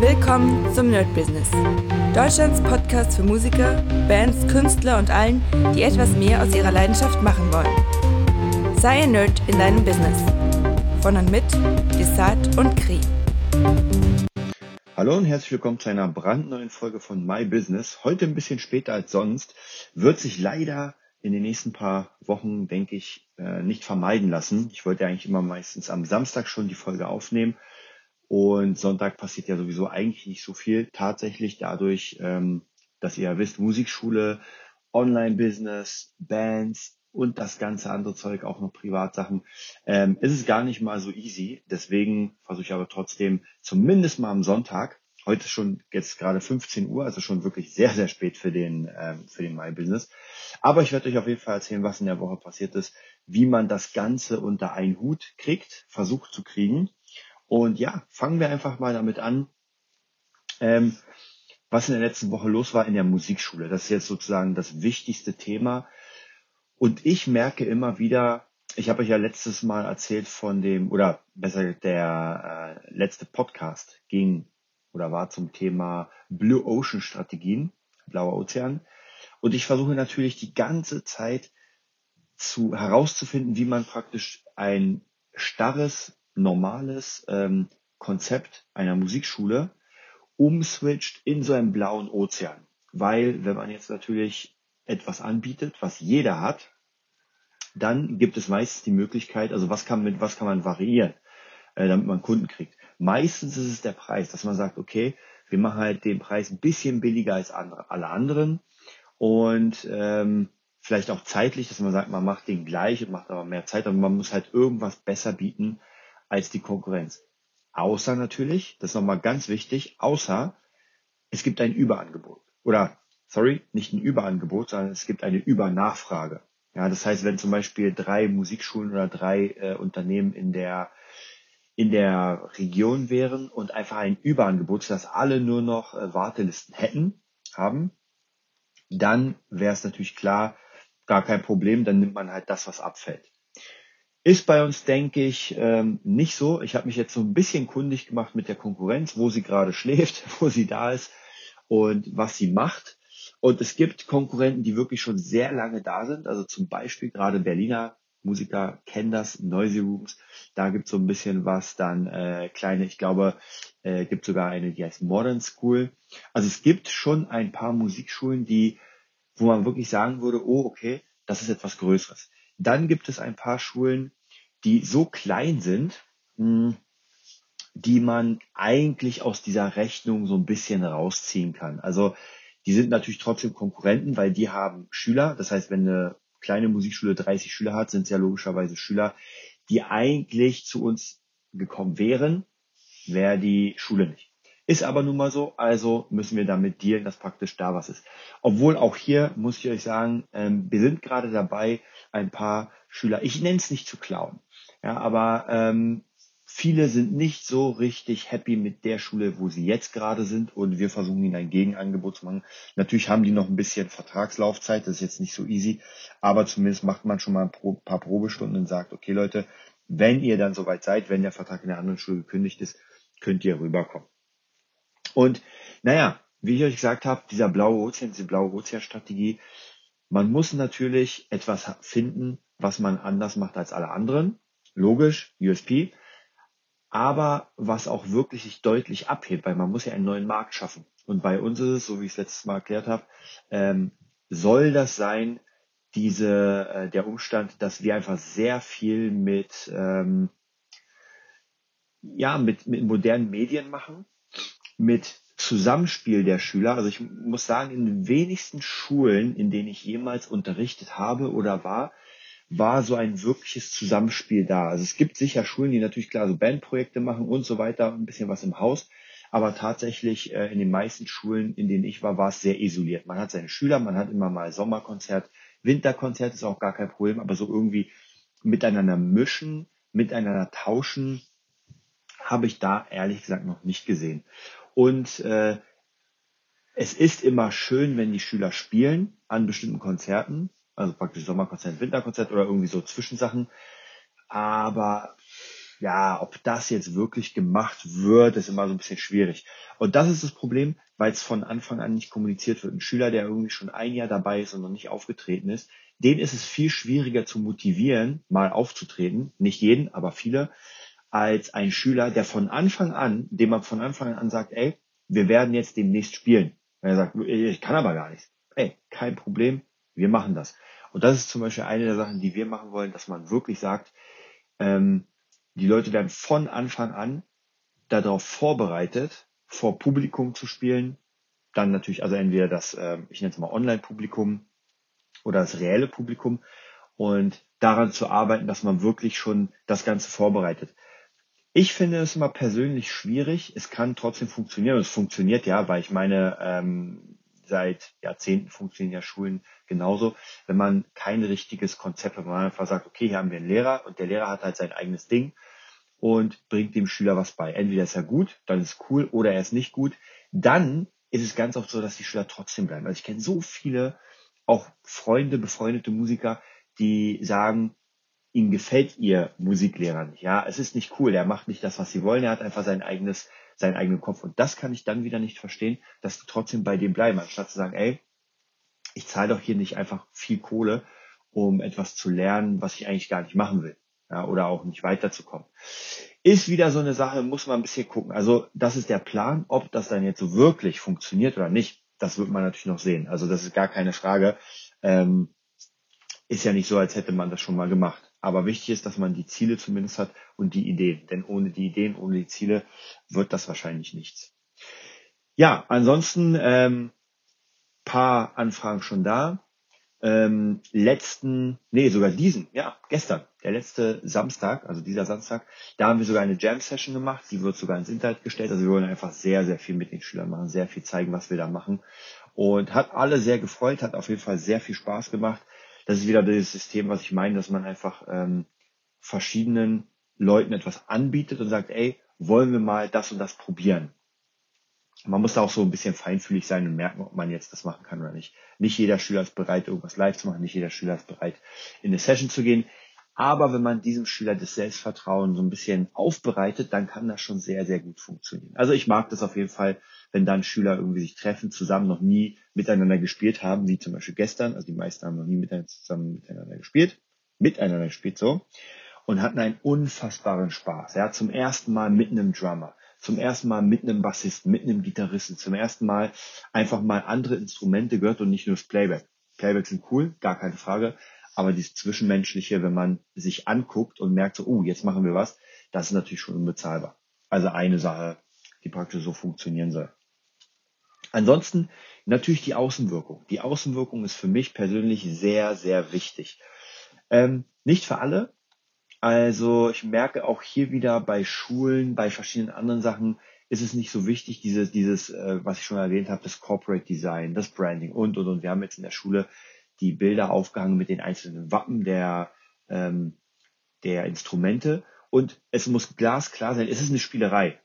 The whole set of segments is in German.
Willkommen zum Nerd Business. Deutschlands Podcast für Musiker, Bands, Künstler und allen, die etwas mehr aus ihrer Leidenschaft machen wollen. Sei ein Nerd in deinem Business. Von und mit Desart und Kri. Hallo und herzlich willkommen zu einer brandneuen Folge von My Business. Heute ein bisschen später als sonst. Wird sich leider in den nächsten paar Wochen, denke ich, äh, nicht vermeiden lassen. Ich wollte eigentlich immer meistens am Samstag schon die Folge aufnehmen und Sonntag passiert ja sowieso eigentlich nicht so viel. Tatsächlich dadurch, ähm, dass ihr ja wisst, Musikschule, Online-Business, Bands und das ganze andere Zeug, auch noch Privatsachen, ähm, ist es gar nicht mal so easy. Deswegen versuche ich aber trotzdem zumindest mal am Sonntag, heute schon jetzt gerade 15 Uhr, also schon wirklich sehr, sehr spät für den, ähm, für den My Business. Aber ich werde euch auf jeden Fall erzählen, was in der Woche passiert ist, wie man das Ganze unter einen Hut kriegt, versucht zu kriegen und ja, fangen wir einfach mal damit an, ähm, was in der letzten Woche los war in der Musikschule. Das ist jetzt sozusagen das wichtigste Thema. Und ich merke immer wieder, ich habe euch ja letztes Mal erzählt von dem, oder besser der äh, letzte Podcast ging oder war zum Thema Blue Ocean Strategien, blauer Ozean. Und ich versuche natürlich die ganze Zeit zu herauszufinden, wie man praktisch ein starres normales ähm, Konzept einer Musikschule umswitcht in so einen blauen Ozean. Weil wenn man jetzt natürlich etwas anbietet, was jeder hat, dann gibt es meistens die Möglichkeit, also was kann mit was kann man variieren, äh, damit man Kunden kriegt. Meistens ist es der Preis, dass man sagt, okay, wir machen halt den Preis ein bisschen billiger als andere, alle anderen und ähm, vielleicht auch zeitlich, dass man sagt, man macht den gleich und macht aber mehr Zeit, aber man muss halt irgendwas besser bieten, als die Konkurrenz. Außer natürlich, das ist nochmal ganz wichtig, außer es gibt ein Überangebot. Oder, sorry, nicht ein Überangebot, sondern es gibt eine Übernachfrage. Ja, das heißt, wenn zum Beispiel drei Musikschulen oder drei äh, Unternehmen in der in der Region wären und einfach ein Überangebot, sodass alle nur noch äh, Wartelisten hätten, haben, dann wäre es natürlich klar, gar kein Problem, dann nimmt man halt das, was abfällt. Ist bei uns, denke ich, ähm, nicht so. Ich habe mich jetzt so ein bisschen kundig gemacht mit der Konkurrenz, wo sie gerade schläft, wo sie da ist und was sie macht. Und es gibt Konkurrenten, die wirklich schon sehr lange da sind. Also zum Beispiel gerade Berliner Musiker kennen das, Noisy Rooms. Da gibt es so ein bisschen was. Dann äh, kleine, ich glaube, äh, gibt sogar eine, die heißt Modern School. Also es gibt schon ein paar Musikschulen, die, wo man wirklich sagen würde, oh, okay, das ist etwas Größeres. Dann gibt es ein paar Schulen, die so klein sind, hm, die man eigentlich aus dieser Rechnung so ein bisschen rausziehen kann. Also die sind natürlich trotzdem Konkurrenten, weil die haben Schüler. Das heißt, wenn eine kleine Musikschule 30 Schüler hat, sind es ja logischerweise Schüler, die eigentlich zu uns gekommen wären, wäre die Schule nicht. Ist aber nun mal so, also müssen wir damit dealen, dass praktisch da was ist. Obwohl auch hier muss ich euch sagen, ähm, wir sind gerade dabei, ein paar Schüler, ich nenne es nicht zu klauen, ja, aber ähm, viele sind nicht so richtig happy mit der Schule, wo sie jetzt gerade sind und wir versuchen ihnen ein Gegenangebot zu machen. Natürlich haben die noch ein bisschen Vertragslaufzeit, das ist jetzt nicht so easy, aber zumindest macht man schon mal ein paar Probestunden und sagt, okay Leute, wenn ihr dann soweit seid, wenn der Vertrag in der anderen Schule gekündigt ist, könnt ihr rüberkommen. Und naja, wie ich euch gesagt habe, dieser blaue Ozean, diese blaue Ozeanstrategie, man muss natürlich etwas finden, was man anders macht als alle anderen logisch, USP, aber was auch wirklich sich deutlich abhebt, weil man muss ja einen neuen Markt schaffen. Und bei uns ist es, so wie ich es letztes Mal erklärt habe, ähm, soll das sein, diese, äh, der Umstand, dass wir einfach sehr viel mit, ähm, ja, mit, mit modernen Medien machen, mit Zusammenspiel der Schüler. Also ich muss sagen, in den wenigsten Schulen, in denen ich jemals unterrichtet habe oder war, war so ein wirkliches Zusammenspiel da. Also es gibt sicher Schulen, die natürlich klar so Bandprojekte machen und so weiter, ein bisschen was im Haus. Aber tatsächlich äh, in den meisten Schulen, in denen ich war, war es sehr isoliert. Man hat seine Schüler, man hat immer mal Sommerkonzert, Winterkonzert ist auch gar kein Problem, aber so irgendwie miteinander mischen, miteinander tauschen, habe ich da ehrlich gesagt noch nicht gesehen. Und äh, es ist immer schön, wenn die Schüler spielen an bestimmten Konzerten also praktisch Sommerkonzert, Winterkonzert oder irgendwie so Zwischensachen. Aber ja, ob das jetzt wirklich gemacht wird, ist immer so ein bisschen schwierig. Und das ist das Problem, weil es von Anfang an nicht kommuniziert wird. Ein Schüler, der irgendwie schon ein Jahr dabei ist und noch nicht aufgetreten ist, den ist es viel schwieriger zu motivieren, mal aufzutreten. Nicht jeden, aber viele, als ein Schüler, der von Anfang an, dem man von Anfang an sagt, ey, wir werden jetzt demnächst spielen. Und er sagt, ich kann aber gar nichts. Ey, kein Problem, wir machen das. Und das ist zum Beispiel eine der Sachen, die wir machen wollen, dass man wirklich sagt, ähm, die Leute werden von Anfang an darauf vorbereitet, vor Publikum zu spielen. Dann natürlich, also entweder das, äh, ich nenne es mal Online-Publikum oder das reelle Publikum und daran zu arbeiten, dass man wirklich schon das Ganze vorbereitet. Ich finde es immer persönlich schwierig. Es kann trotzdem funktionieren. Es funktioniert ja, weil ich meine, ähm, seit Jahrzehnten funktionieren ja Schulen genauso. Wenn man kein richtiges Konzept hat, wenn man einfach sagt, okay, hier haben wir einen Lehrer und der Lehrer hat halt sein eigenes Ding und bringt dem Schüler was bei. Entweder ist er gut, dann ist cool, oder er ist nicht gut. Dann ist es ganz oft so, dass die Schüler trotzdem bleiben. Also ich kenne so viele, auch Freunde, befreundete Musiker, die sagen, ihnen gefällt ihr Musiklehrer nicht. Ja, es ist nicht cool. Er macht nicht das, was sie wollen. Er hat einfach sein eigenes, seinen eigenen Kopf. Und das kann ich dann wieder nicht verstehen, dass die trotzdem bei dem bleiben, anstatt zu sagen, ey, ich zahle doch hier nicht einfach viel Kohle, um etwas zu lernen, was ich eigentlich gar nicht machen will. Ja, oder auch nicht weiterzukommen. Ist wieder so eine Sache, muss man ein bisschen gucken. Also, das ist der Plan. Ob das dann jetzt so wirklich funktioniert oder nicht, das wird man natürlich noch sehen. Also, das ist gar keine Frage. Ähm, ist ja nicht so, als hätte man das schon mal gemacht. Aber wichtig ist, dass man die Ziele zumindest hat und die Ideen. Denn ohne die Ideen, ohne die Ziele wird das wahrscheinlich nichts. Ja, ansonsten ähm, paar Anfragen schon da. Ähm, letzten, nee, sogar diesen, ja, gestern, der letzte Samstag, also dieser Samstag, da haben wir sogar eine Jam-Session gemacht, die wird sogar ins Internet gestellt. Also wir wollen einfach sehr, sehr viel mit den Schülern machen, sehr viel zeigen, was wir da machen. Und hat alle sehr gefreut, hat auf jeden Fall sehr viel Spaß gemacht das ist wieder das System, was ich meine, dass man einfach ähm, verschiedenen Leuten etwas anbietet und sagt, ey, wollen wir mal das und das probieren. Man muss da auch so ein bisschen feinfühlig sein und merken, ob man jetzt das machen kann oder nicht. Nicht jeder Schüler ist bereit, irgendwas live zu machen, nicht jeder Schüler ist bereit, in eine Session zu gehen. Aber wenn man diesem Schüler das Selbstvertrauen so ein bisschen aufbereitet, dann kann das schon sehr, sehr gut funktionieren. Also ich mag das auf jeden Fall, wenn dann Schüler irgendwie sich treffen, zusammen noch nie miteinander gespielt haben, wie zum Beispiel gestern. Also die meisten haben noch nie miteinander zusammen miteinander gespielt, miteinander gespielt so und hatten einen unfassbaren Spaß. Ja, zum ersten Mal mit einem Drummer, zum ersten Mal mit einem Bassisten, mit einem Gitarristen, zum ersten Mal einfach mal andere Instrumente gehört und nicht nur das Playback. Playback sind cool, gar keine Frage, aber dieses Zwischenmenschliche, wenn man sich anguckt und merkt so, oh, jetzt machen wir was, das ist natürlich schon unbezahlbar. Also eine Sache, die praktisch so funktionieren soll. Ansonsten natürlich die Außenwirkung. Die Außenwirkung ist für mich persönlich sehr, sehr wichtig. Ähm, nicht für alle. Also ich merke auch hier wieder bei Schulen, bei verschiedenen anderen Sachen, ist es nicht so wichtig, dieses, dieses, äh, was ich schon erwähnt habe, das Corporate Design, das Branding und und und. Wir haben jetzt in der Schule die Bilder aufgehangen mit den einzelnen Wappen der, ähm, der Instrumente. Und es muss glasklar sein, es ist eine Spielerei.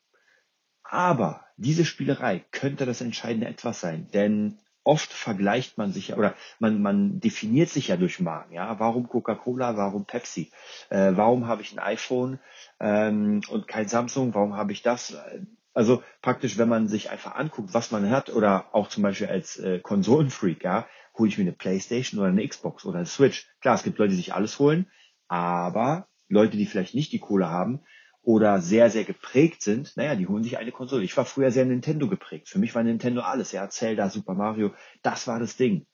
Aber diese Spielerei könnte das entscheidende etwas sein, denn oft vergleicht man sich ja oder man, man definiert sich ja durch Marken. Ja, warum Coca-Cola, warum Pepsi? Äh, warum habe ich ein iPhone ähm, und kein Samsung? Warum habe ich das? Also praktisch, wenn man sich einfach anguckt, was man hat oder auch zum Beispiel als äh, Konsolenfreak, ja, hole ich mir eine Playstation oder eine Xbox oder eine Switch. Klar, es gibt Leute, die sich alles holen, aber Leute, die vielleicht nicht die Kohle haben oder sehr, sehr geprägt sind, naja, die holen sich eine Konsole. Ich war früher sehr Nintendo geprägt. Für mich war Nintendo alles, ja, Zelda, Super Mario, das war das Ding.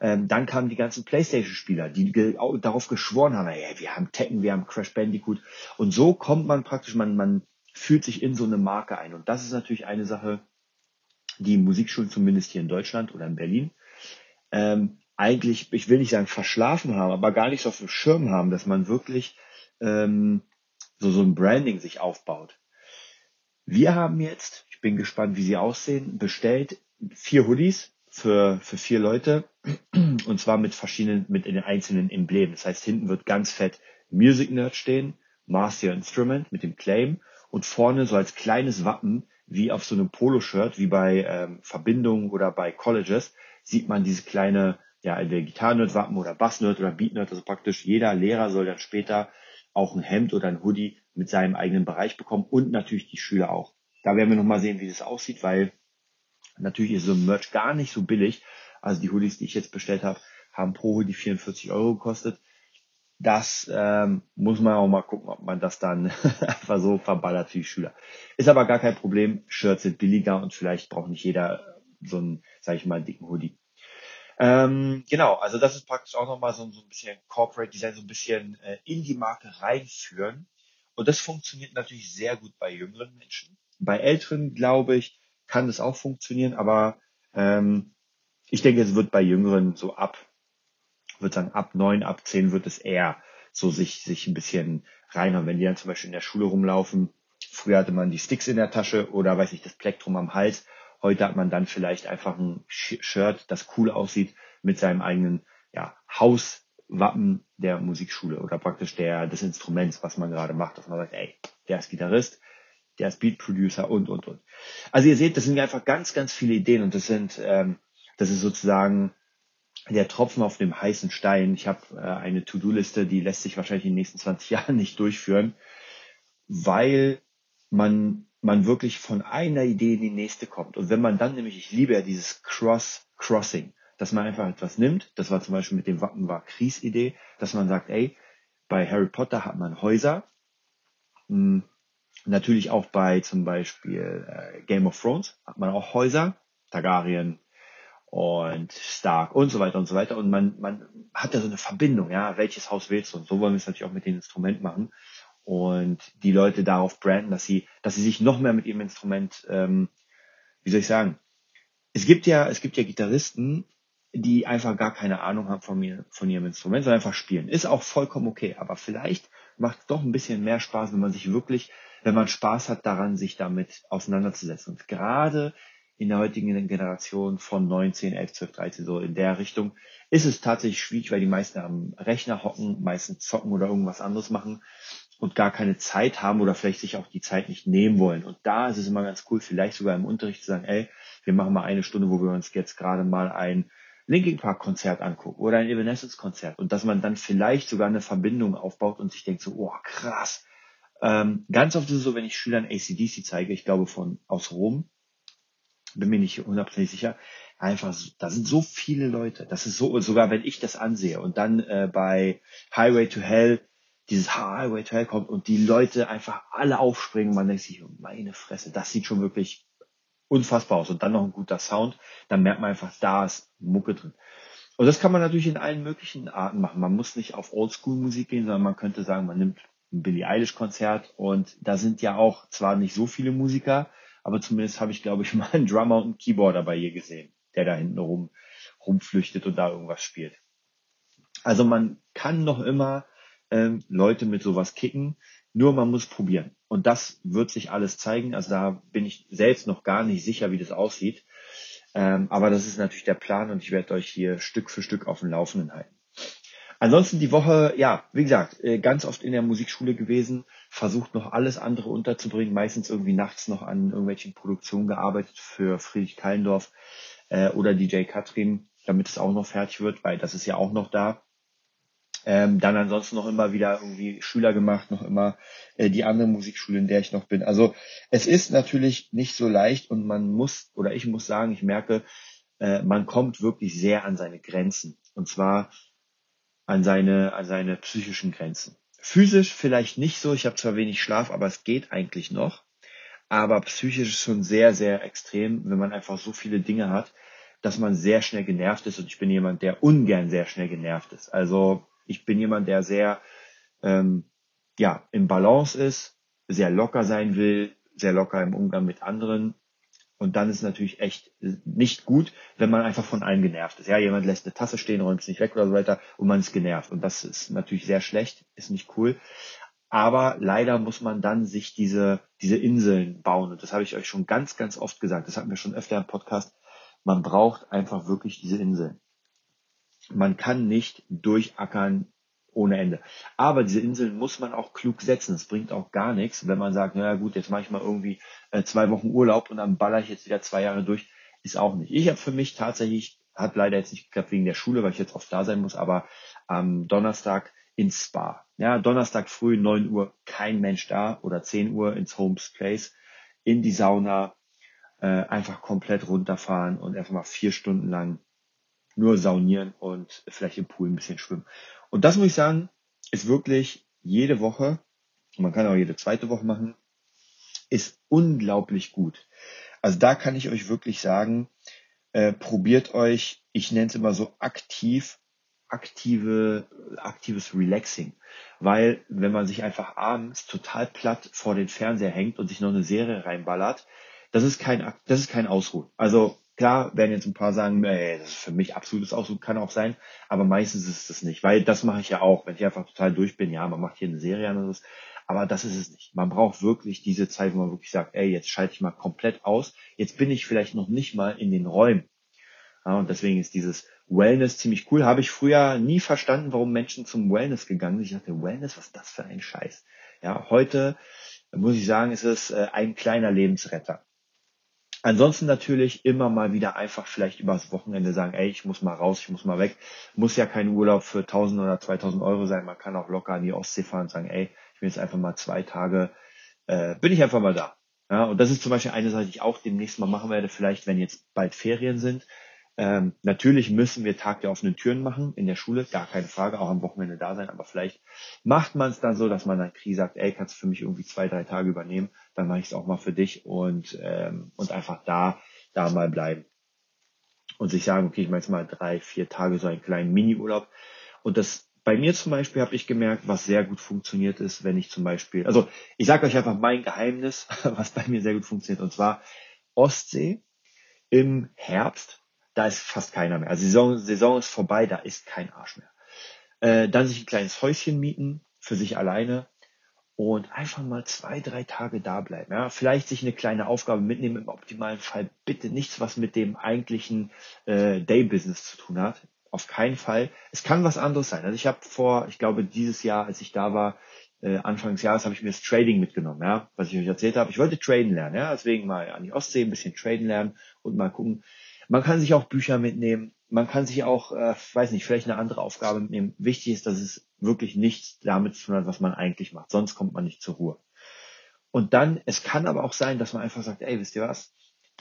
Ähm, dann kamen die ganzen Playstation-Spieler, die ge darauf geschworen haben, ey, wir haben Tekken, wir haben Crash Bandicoot. Und so kommt man praktisch, man, man fühlt sich in so eine Marke ein. Und das ist natürlich eine Sache, die Musikschulen zumindest hier in Deutschland oder in Berlin ähm, eigentlich, ich will nicht sagen verschlafen haben, aber gar nicht so auf dem Schirm haben, dass man wirklich ähm, so, so ein Branding sich aufbaut. Wir haben jetzt, ich bin gespannt, wie sie aussehen, bestellt vier Hoodies für, für vier Leute und zwar mit verschiedenen, mit den einzelnen Emblemen. Das heißt, hinten wird ganz fett Music Nerd stehen, Master Instrument mit dem Claim und vorne so als kleines Wappen wie auf so einem Poloshirt, wie bei ähm, Verbindungen oder bei Colleges, sieht man diese kleine, ja, entweder Gitarren-Wappen oder Bass-Nerd oder Beat-Nerd. Also praktisch jeder Lehrer soll dann später auch ein Hemd oder ein Hoodie mit seinem eigenen Bereich bekommen und natürlich die Schüler auch. Da werden wir nochmal sehen, wie das aussieht, weil natürlich ist so ein Merch gar nicht so billig. Also die Hoodies, die ich jetzt bestellt habe, haben pro Hoodie 44 Euro gekostet. Das ähm, muss man auch mal gucken, ob man das dann einfach so verballert für die Schüler. Ist aber gar kein Problem. Shirts sind billiger und vielleicht braucht nicht jeder so einen, sag ich mal, dicken Hoodie. Ähm, genau, also das ist praktisch auch nochmal so, so ein bisschen Corporate Design, so ein bisschen äh, in die Marke reinführen. Und das funktioniert natürlich sehr gut bei jüngeren Menschen. Bei älteren, glaube ich, kann das auch funktionieren, aber ähm, ich denke, es wird bei jüngeren so ab, würde sagen, ab neun, ab zehn wird es eher so sich, sich ein bisschen reinhauen. Wenn die dann zum Beispiel in der Schule rumlaufen, früher hatte man die Sticks in der Tasche oder weiß ich, das Plektrum am Hals. Heute hat man dann vielleicht einfach ein Shirt, das cool aussieht, mit seinem eigenen ja, Hauswappen der Musikschule oder praktisch der des Instruments, was man gerade macht, dass man sagt, ey, der ist Gitarrist, der ist Beat Producer und und und. Also ihr seht, das sind einfach ganz, ganz viele Ideen und das sind, ähm, das ist sozusagen der Tropfen auf dem heißen Stein. Ich habe äh, eine To-Do-Liste, die lässt sich wahrscheinlich in den nächsten 20 Jahren nicht durchführen, weil man man wirklich von einer Idee in die nächste kommt. Und wenn man dann nämlich, ich liebe ja dieses Cross-Crossing, dass man einfach etwas nimmt, das war zum Beispiel mit dem Wappen war Kries Idee, dass man sagt, ey, bei Harry Potter hat man Häuser, hm, natürlich auch bei zum Beispiel äh, Game of Thrones hat man auch Häuser, Targaryen und Stark und so weiter und so weiter. Und man, man hat ja so eine Verbindung, ja, welches Haus willst du? Und so wollen wir es natürlich auch mit dem Instrument machen und die Leute darauf branden, dass sie, dass sie sich noch mehr mit ihrem Instrument, ähm, wie soll ich sagen, es gibt ja, es gibt ja Gitarristen, die einfach gar keine Ahnung haben von mir, von ihrem Instrument, sondern einfach spielen. Ist auch vollkommen okay, aber vielleicht macht es doch ein bisschen mehr Spaß, wenn man sich wirklich, wenn man Spaß hat daran, sich damit auseinanderzusetzen. Und gerade in der heutigen Generation von 19, 11, 12, 13, so in der Richtung, ist es tatsächlich schwierig, weil die meisten am Rechner hocken, meistens zocken oder irgendwas anderes machen und gar keine Zeit haben oder vielleicht sich auch die Zeit nicht nehmen wollen. Und da ist es immer ganz cool, vielleicht sogar im Unterricht zu sagen, ey, wir machen mal eine Stunde, wo wir uns jetzt gerade mal ein Linking Park Konzert angucken oder ein Evanescence Konzert und dass man dann vielleicht sogar eine Verbindung aufbaut und sich denkt so, oh krass. Ähm, ganz oft ist es so, wenn ich Schülern ACDC zeige, ich glaube von aus Rom, bin mir nicht hundertprozentig sicher, einfach, da sind so viele Leute, das ist so, sogar wenn ich das ansehe und dann äh, bei Highway to Hell dieses Highway to Hell kommt und die Leute einfach alle aufspringen. Man denkt sich, meine Fresse, das sieht schon wirklich unfassbar aus. Und dann noch ein guter Sound, dann merkt man einfach, da ist Mucke drin. Und das kann man natürlich in allen möglichen Arten machen. Man muss nicht auf Oldschool-Musik gehen, sondern man könnte sagen, man nimmt ein Billie Eilish-Konzert und da sind ja auch zwar nicht so viele Musiker, aber zumindest habe ich, glaube ich, mal einen Drummer und einen Keyboarder bei ihr gesehen, der da hinten rum rumflüchtet und da irgendwas spielt. Also man kann noch immer ähm, Leute mit sowas kicken. Nur man muss probieren. Und das wird sich alles zeigen. Also da bin ich selbst noch gar nicht sicher, wie das aussieht. Ähm, aber das ist natürlich der Plan und ich werde euch hier Stück für Stück auf dem Laufenden halten. Ansonsten die Woche, ja, wie gesagt, äh, ganz oft in der Musikschule gewesen, versucht noch alles andere unterzubringen, meistens irgendwie nachts noch an irgendwelchen Produktionen gearbeitet für Friedrich Kallendorf äh, oder DJ Katrin, damit es auch noch fertig wird, weil das ist ja auch noch da. Ähm, dann ansonsten noch immer wieder irgendwie Schüler gemacht, noch immer äh, die andere Musikschule, in der ich noch bin. Also es ist natürlich nicht so leicht und man muss, oder ich muss sagen, ich merke, äh, man kommt wirklich sehr an seine Grenzen. Und zwar an seine, an seine psychischen Grenzen. Physisch vielleicht nicht so, ich habe zwar wenig Schlaf, aber es geht eigentlich noch. Aber psychisch ist schon sehr, sehr extrem, wenn man einfach so viele Dinge hat, dass man sehr schnell genervt ist. Und ich bin jemand, der ungern sehr schnell genervt ist. Also ich bin jemand, der sehr ähm, ja im Balance ist, sehr locker sein will, sehr locker im Umgang mit anderen. Und dann ist natürlich echt nicht gut, wenn man einfach von allen genervt ist. Ja, jemand lässt eine Tasse stehen, räumt es nicht weg oder so weiter und man ist genervt. Und das ist natürlich sehr schlecht, ist nicht cool. Aber leider muss man dann sich diese, diese Inseln bauen. Und das habe ich euch schon ganz, ganz oft gesagt. Das hatten wir schon öfter im Podcast. Man braucht einfach wirklich diese Inseln man kann nicht durchackern ohne Ende. Aber diese Inseln muss man auch klug setzen. Es bringt auch gar nichts, wenn man sagt, naja gut, jetzt mache ich mal irgendwie äh, zwei Wochen Urlaub und dann baller ich jetzt wieder zwei Jahre durch. Ist auch nicht. Ich habe für mich tatsächlich, hat leider jetzt nicht geklappt wegen der Schule, weil ich jetzt oft da sein muss, aber am Donnerstag ins Spa. Ja, Donnerstag früh, 9 Uhr, kein Mensch da oder 10 Uhr ins Homes Place, in die Sauna, äh, einfach komplett runterfahren und einfach mal vier Stunden lang nur saunieren und vielleicht im Pool ein bisschen schwimmen. Und das muss ich sagen, ist wirklich jede Woche, man kann auch jede zweite Woche machen, ist unglaublich gut. Also da kann ich euch wirklich sagen, äh, probiert euch, ich nenne es immer so aktiv, aktive, aktives Relaxing. Weil wenn man sich einfach abends total platt vor den Fernseher hängt und sich noch eine Serie reinballert, das ist kein, das ist kein Ausruhen. Also klar werden jetzt ein paar sagen, ey, das ist für mich absolutes Ausruhen, kann auch sein, aber meistens ist es das nicht, weil das mache ich ja auch, wenn ich einfach total durch bin, ja, man macht hier eine Serie an so, aber das ist es nicht. Man braucht wirklich diese Zeit, wo man wirklich sagt, ey, jetzt schalte ich mal komplett aus. Jetzt bin ich vielleicht noch nicht mal in den Räumen. Ja, und deswegen ist dieses Wellness ziemlich cool. Habe ich früher nie verstanden, warum Menschen zum Wellness gegangen sind. Ich dachte, Wellness, was ist das für ein Scheiß? Ja, heute muss ich sagen, ist es äh, ein kleiner Lebensretter. Ansonsten natürlich immer mal wieder einfach vielleicht übers Wochenende sagen, ey, ich muss mal raus, ich muss mal weg. Muss ja kein Urlaub für 1000 oder 2000 Euro sein. Man kann auch locker an die Ostsee fahren und sagen, ey, ich will jetzt einfach mal zwei Tage, äh, bin ich einfach mal da. Ja, und das ist zum Beispiel eine Sache, die ich auch demnächst mal machen werde, vielleicht wenn jetzt bald Ferien sind. Ähm, natürlich müssen wir Tag der offenen Türen machen in der Schule, gar keine Frage, auch am Wochenende da sein, aber vielleicht macht man es dann so, dass man dann Kri sagt, ey, kannst du für mich irgendwie zwei, drei Tage übernehmen, dann mache ich es auch mal für dich und, ähm, und einfach da, da mal bleiben. Und sich sagen, okay, ich mache jetzt mal drei, vier Tage so einen kleinen Mini-Urlaub. Und das bei mir zum Beispiel habe ich gemerkt, was sehr gut funktioniert ist, wenn ich zum Beispiel, also ich sage euch einfach mein Geheimnis, was bei mir sehr gut funktioniert, und zwar Ostsee im Herbst da ist fast keiner mehr. Also Saison, Saison ist vorbei, da ist kein Arsch mehr. Äh, dann sich ein kleines Häuschen mieten für sich alleine und einfach mal zwei, drei Tage da bleiben. Ja? Vielleicht sich eine kleine Aufgabe mitnehmen, im optimalen Fall bitte nichts, was mit dem eigentlichen äh, Day-Business zu tun hat. Auf keinen Fall. Es kann was anderes sein. Also ich habe vor, ich glaube, dieses Jahr, als ich da war, äh, Anfang des Jahres habe ich mir das Trading mitgenommen, ja, was ich euch erzählt habe. Ich wollte traden lernen, ja, deswegen mal an die Ostsee ein bisschen traden lernen und mal gucken, man kann sich auch Bücher mitnehmen. Man kann sich auch, äh, weiß nicht, vielleicht eine andere Aufgabe mitnehmen. Wichtig ist, dass es wirklich nichts damit zu tun hat, was man eigentlich macht. Sonst kommt man nicht zur Ruhe. Und dann, es kann aber auch sein, dass man einfach sagt, ey, wisst ihr was?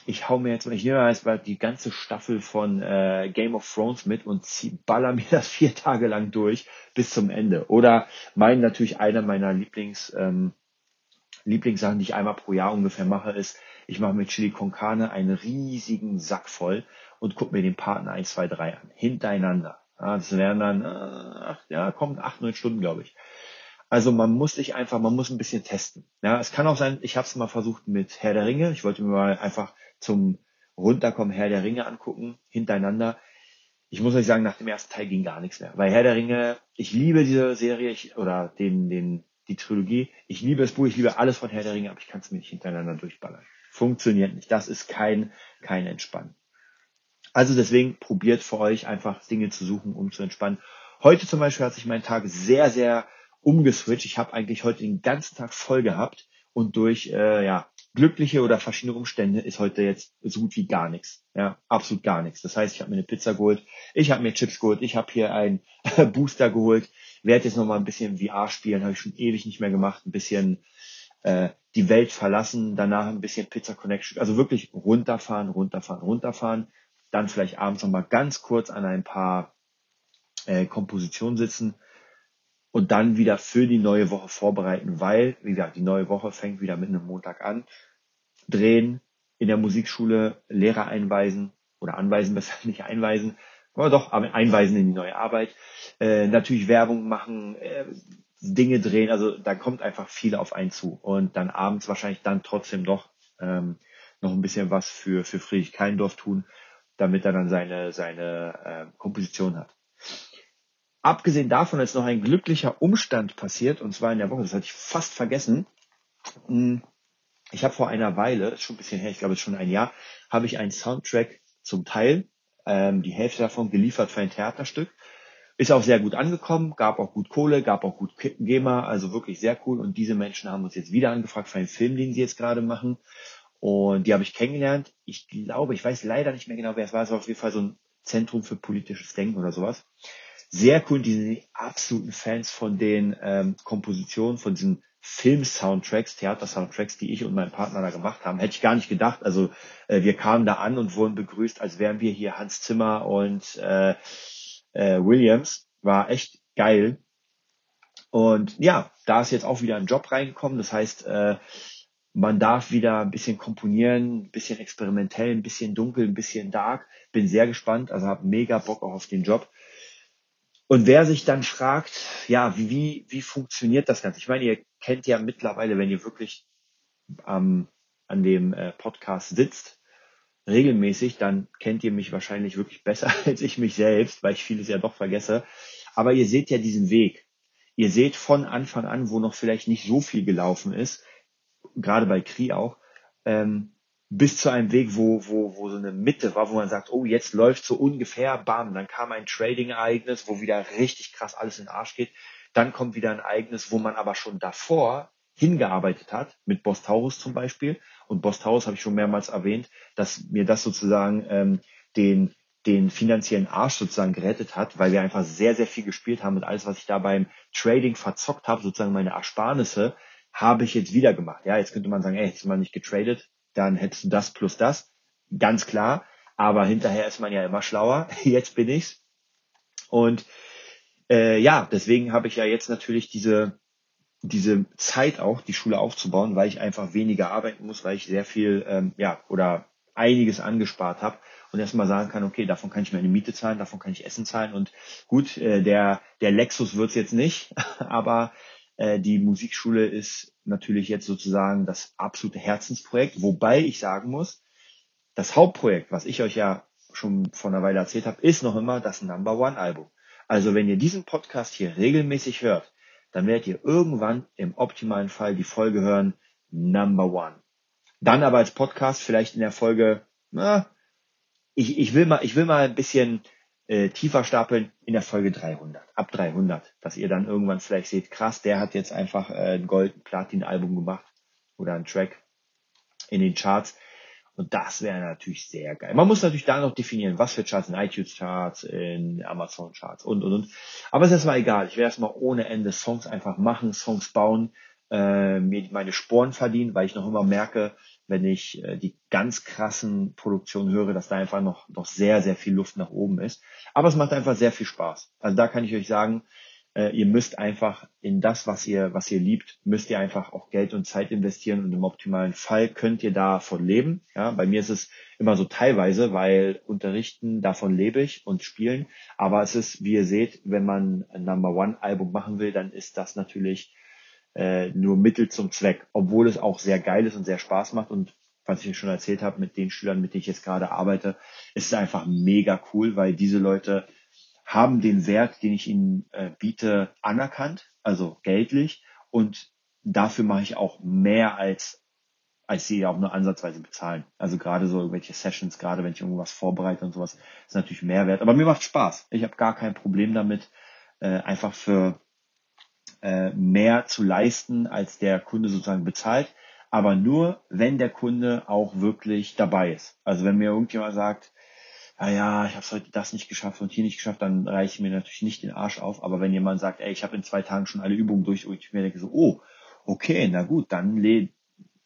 Ich hau mir jetzt, ich nehme jetzt mal die ganze Staffel von äh, Game of Thrones mit und zieh, baller mir das vier Tage lang durch bis zum Ende. Oder mein natürlich einer meiner Lieblings ähm, Lieblingssachen, die ich einmal pro Jahr ungefähr mache, ist, ich mache mit Chili con Carne einen riesigen Sack voll und gucke mir den Partner 1, 2, 3 an. Hintereinander. Das wären dann, äh, ja, kommt acht, neun Stunden, glaube ich. Also man muss sich einfach, man muss ein bisschen testen. Ja, es kann auch sein, ich habe es mal versucht mit Herr der Ringe. Ich wollte mir mal einfach zum Runterkommen Herr der Ringe angucken, hintereinander. Ich muss euch sagen, nach dem ersten Teil ging gar nichts mehr. Weil Herr der Ringe, ich liebe diese Serie ich, oder den, den die Trilogie. Ich liebe das Buch, ich liebe alles von Herr der Ringe, aber ich kann es mir nicht hintereinander durchballern. Funktioniert nicht. Das ist kein, kein Entspannen. Also deswegen probiert für euch einfach Dinge zu suchen, um zu entspannen. Heute zum Beispiel hat sich mein Tag sehr, sehr umgeswitcht. Ich habe eigentlich heute den ganzen Tag voll gehabt und durch äh, ja, glückliche oder verschiedene Umstände ist heute jetzt so gut wie gar nichts. Ja, absolut gar nichts. Das heißt, ich habe mir eine Pizza geholt, ich habe mir Chips geholt, ich habe hier einen Booster geholt, werde jetzt noch mal ein bisschen VR spielen, habe ich schon ewig nicht mehr gemacht, ein bisschen äh, die Welt verlassen, danach ein bisschen Pizza Connection, also wirklich runterfahren, runterfahren, runterfahren, dann vielleicht abends noch mal ganz kurz an ein paar äh, Kompositionen sitzen und dann wieder für die neue Woche vorbereiten, weil, wie gesagt, die neue Woche fängt wieder mit einem Montag an. Drehen, in der Musikschule Lehrer einweisen oder anweisen, besser nicht einweisen, aber doch einweisen in die neue Arbeit. Äh, natürlich Werbung machen, äh, Dinge drehen, also da kommt einfach viel auf einen zu. Und dann abends wahrscheinlich dann trotzdem doch ähm, noch ein bisschen was für, für Friedrich Keindorf tun, damit er dann seine, seine äh, Komposition hat. Abgesehen davon ist noch ein glücklicher Umstand passiert, und zwar in der Woche, das hatte ich fast vergessen. Hm, ich habe vor einer Weile, schon ein bisschen her, ich glaube, schon ein Jahr, habe ich einen Soundtrack zum Teil, ähm, die Hälfte davon geliefert für ein Theaterstück. Ist auch sehr gut angekommen, gab auch gut Kohle, gab auch gut GEMA, also wirklich sehr cool. Und diese Menschen haben uns jetzt wieder angefragt für einen Film, den sie jetzt gerade machen. Und die habe ich kennengelernt. Ich glaube, ich weiß leider nicht mehr genau, wer es war. Es war auf jeden Fall so ein Zentrum für politisches Denken oder sowas. sehr cool. Die sind die absoluten Fans von den ähm, Kompositionen, von diesen Film-Soundtracks, Theater-Soundtracks, die ich und mein Partner da gemacht haben. Hätte ich gar nicht gedacht. Also äh, wir kamen da an und wurden begrüßt, als wären wir hier Hans Zimmer und äh, äh, Williams. War echt geil. Und ja, da ist jetzt auch wieder ein Job reingekommen. Das heißt, äh, man darf wieder ein bisschen komponieren, ein bisschen experimentell, ein bisschen dunkel, ein bisschen dark. Bin sehr gespannt, also habe mega Bock auch auf den Job. Und wer sich dann fragt, ja, wie, wie, funktioniert das Ganze? Ich meine, ihr kennt ja mittlerweile, wenn ihr wirklich ähm, an dem äh, Podcast sitzt, regelmäßig, dann kennt ihr mich wahrscheinlich wirklich besser als ich mich selbst, weil ich vieles ja doch vergesse. Aber ihr seht ja diesen Weg. Ihr seht von Anfang an, wo noch vielleicht nicht so viel gelaufen ist, gerade bei Kri auch, ähm, bis zu einem Weg, wo, wo, wo so eine Mitte war, wo man sagt, oh, jetzt läuft so ungefähr, bam, dann kam ein Trading-Ereignis, wo wieder richtig krass alles in den Arsch geht. Dann kommt wieder ein Ereignis, wo man aber schon davor hingearbeitet hat, mit Boss Taurus zum Beispiel. Und Boss Taurus habe ich schon mehrmals erwähnt, dass mir das sozusagen ähm, den, den finanziellen Arsch sozusagen gerettet hat, weil wir einfach sehr, sehr viel gespielt haben und alles, was ich da beim Trading verzockt habe, sozusagen meine Ersparnisse, habe ich jetzt wieder gemacht. Ja, jetzt könnte man sagen, ey, hättest du mal nicht getradet, dann hättest du das plus das. Ganz klar. Aber hinterher ist man ja immer schlauer. Jetzt bin ich's. Und äh, ja, deswegen habe ich ja jetzt natürlich diese diese Zeit auch, die Schule aufzubauen, weil ich einfach weniger arbeiten muss, weil ich sehr viel, ähm, ja, oder einiges angespart habe und erstmal sagen kann, okay, davon kann ich meine Miete zahlen, davon kann ich Essen zahlen und gut, äh, der, der Lexus wird's jetzt nicht, aber äh, die Musikschule ist natürlich jetzt sozusagen das absolute Herzensprojekt, wobei ich sagen muss, das Hauptprojekt, was ich euch ja schon vor einer Weile erzählt habe, ist noch immer das Number One Album. Also wenn ihr diesen Podcast hier regelmäßig hört, dann werdet ihr irgendwann im optimalen Fall die Folge hören Number One. Dann aber als Podcast vielleicht in der Folge, na, ich, ich will mal, ich will mal ein bisschen äh, tiefer stapeln in der Folge 300, ab 300, dass ihr dann irgendwann vielleicht seht, krass, der hat jetzt einfach äh, ein Gold-Platin-Album gemacht oder ein Track in den Charts. Und das wäre natürlich sehr geil. Man muss natürlich da noch definieren, was für Charts in iTunes Charts, in Amazon Charts und, und, und. Aber es ist erstmal egal. Ich werde erstmal ohne Ende Songs einfach machen, Songs bauen, äh, mir meine Sporen verdienen, weil ich noch immer merke, wenn ich äh, die ganz krassen Produktionen höre, dass da einfach noch, noch sehr, sehr viel Luft nach oben ist. Aber es macht einfach sehr viel Spaß. Also da kann ich euch sagen, äh, ihr müsst einfach in das, was ihr, was ihr liebt, müsst ihr einfach auch Geld und Zeit investieren und im optimalen Fall könnt ihr davon leben. Ja, bei mir ist es immer so teilweise, weil unterrichten, davon lebe ich und spielen. Aber es ist, wie ihr seht, wenn man ein Number One Album machen will, dann ist das natürlich äh, nur Mittel zum Zweck, obwohl es auch sehr geil ist und sehr Spaß macht und was ich schon erzählt habe mit den Schülern, mit denen ich jetzt gerade arbeite, ist es einfach mega cool, weil diese Leute haben den Wert, den ich ihnen äh, biete, anerkannt, also geldlich. Und dafür mache ich auch mehr als, als sie auch nur ansatzweise bezahlen. Also gerade so irgendwelche Sessions, gerade wenn ich irgendwas vorbereite und sowas, ist natürlich mehr wert. Aber mir macht Spaß. Ich habe gar kein Problem damit, äh, einfach für äh, mehr zu leisten, als der Kunde sozusagen bezahlt. Aber nur, wenn der Kunde auch wirklich dabei ist. Also wenn mir irgendjemand sagt, ah ja, ich habe heute das nicht geschafft und hier nicht geschafft, dann reiche ich mir natürlich nicht den Arsch auf. Aber wenn jemand sagt, ey, ich habe in zwei Tagen schon alle Übungen durch und ich mir denke so, oh, okay, na gut, dann le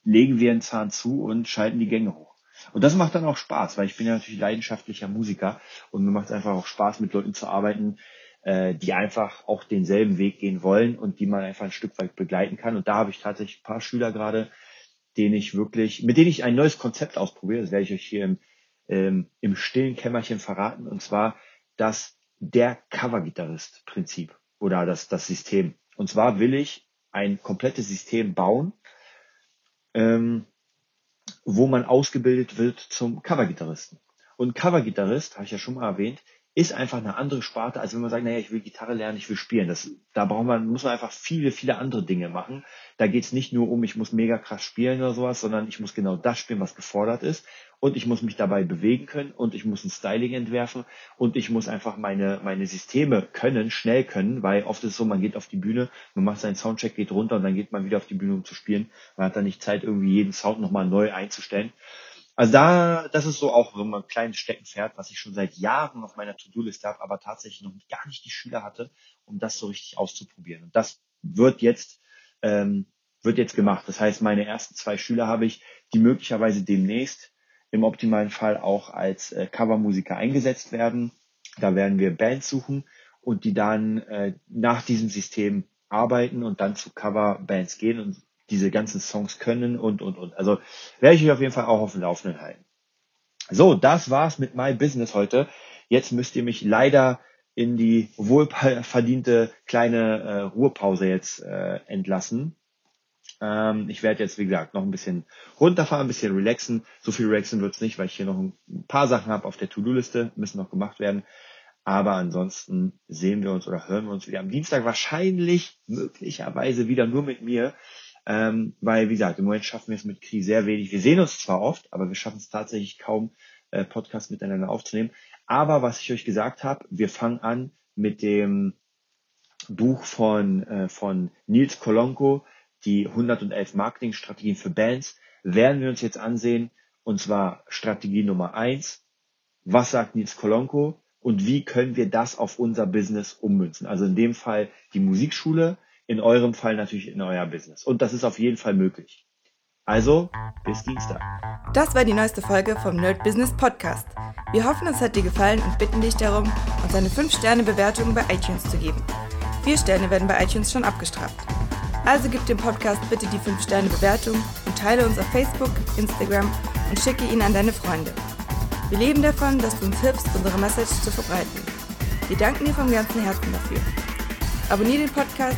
legen wir einen Zahn zu und schalten die Gänge hoch. Und das macht dann auch Spaß, weil ich bin ja natürlich leidenschaftlicher Musiker und mir macht es einfach auch Spaß, mit Leuten zu arbeiten, äh, die einfach auch denselben Weg gehen wollen und die man einfach ein Stück weit begleiten kann. Und da habe ich tatsächlich ein paar Schüler gerade, denen ich wirklich, mit denen ich ein neues Konzept ausprobiere. Das werde ich euch hier im ähm, im stillen Kämmerchen verraten, und zwar das der Covergitarrist-Prinzip oder das, das System. Und zwar will ich ein komplettes System bauen, ähm, wo man ausgebildet wird zum Covergitarristen. Und Covergitarrist, habe ich ja schon mal erwähnt, ist einfach eine andere Sparte, als wenn man sagt, naja, ich will Gitarre lernen, ich will spielen. Das, da braucht man, muss man einfach viele, viele andere Dinge machen. Da geht es nicht nur um, ich muss mega krass spielen oder sowas, sondern ich muss genau das spielen, was gefordert ist. Und ich muss mich dabei bewegen können und ich muss ein Styling entwerfen und ich muss einfach meine, meine Systeme können, schnell können, weil oft ist es so, man geht auf die Bühne, man macht seinen Soundcheck, geht runter und dann geht man wieder auf die Bühne, um zu spielen. Man hat dann nicht Zeit, irgendwie jeden Sound nochmal neu einzustellen. Also da, das ist so auch so ein kleines Steckenpferd, was ich schon seit Jahren auf meiner To-Do-Liste habe, aber tatsächlich noch gar nicht die Schüler hatte, um das so richtig auszuprobieren. Und das wird jetzt ähm, wird jetzt gemacht. Das heißt, meine ersten zwei Schüler habe ich, die möglicherweise demnächst im optimalen Fall auch als äh, Covermusiker eingesetzt werden. Da werden wir Bands suchen und die dann äh, nach diesem System arbeiten und dann zu Coverbands gehen und diese ganzen Songs können und, und, und. Also werde ich euch auf jeden Fall auch auf dem Laufenden halten. So, das war's mit My Business heute. Jetzt müsst ihr mich leider in die wohlverdiente kleine äh, Ruhepause jetzt äh, entlassen. Ähm, ich werde jetzt, wie gesagt, noch ein bisschen runterfahren, ein bisschen relaxen. So viel relaxen wird's nicht, weil ich hier noch ein paar Sachen habe auf der To-Do-Liste, müssen noch gemacht werden. Aber ansonsten sehen wir uns oder hören wir uns wieder am Dienstag wahrscheinlich, möglicherweise wieder nur mit mir. Ähm, weil, wie gesagt, im Moment schaffen wir es mit Kri sehr wenig. Wir sehen uns zwar oft, aber wir schaffen es tatsächlich kaum, äh, Podcasts miteinander aufzunehmen. Aber was ich euch gesagt habe, wir fangen an mit dem Buch von, äh, von Nils Kolonko, die 111 Marketingstrategien für Bands, werden wir uns jetzt ansehen. Und zwar Strategie Nummer eins. Was sagt Nils Kolonko? Und wie können wir das auf unser Business ummünzen? Also in dem Fall die Musikschule, in eurem Fall natürlich in euer Business. Und das ist auf jeden Fall möglich. Also, bis Dienstag. Das war die neueste Folge vom Nerd Business Podcast. Wir hoffen, es hat dir gefallen und bitten dich darum, uns eine 5-Sterne-Bewertung bei iTunes zu geben. Vier Sterne werden bei iTunes schon abgestraft. Also gib dem Podcast bitte die 5-Sterne-Bewertung und teile uns auf Facebook, Instagram und schicke ihn an deine Freunde. Wir leben davon, dass du uns hilfst, unsere Message zu verbreiten. Wir danken dir vom ganzen Herzen dafür. Abonnier den Podcast,